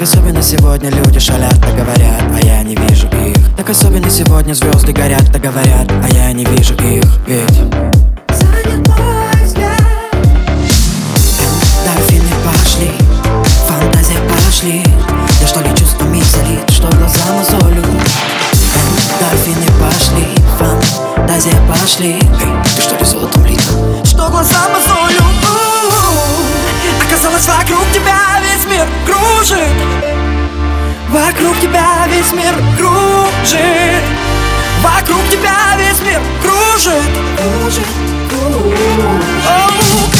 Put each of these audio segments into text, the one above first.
Так особенно сегодня люди шалят, да говорят, а я не вижу их. Так особенно сегодня звезды горят, да говорят, а я не вижу их. Ведь занят пошли, фантазия пошли. Я что ли чувство мицелит, что глаза мозолю Дорфины пошли, фантазия пошли. Эй, ты что ли золотом лита? Что глаза мозолю? Оказалось вокруг тебя мир кружит Вокруг тебя весь мир кружит Вокруг тебя весь мир кружит Кружит, кружит.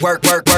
work, work, work.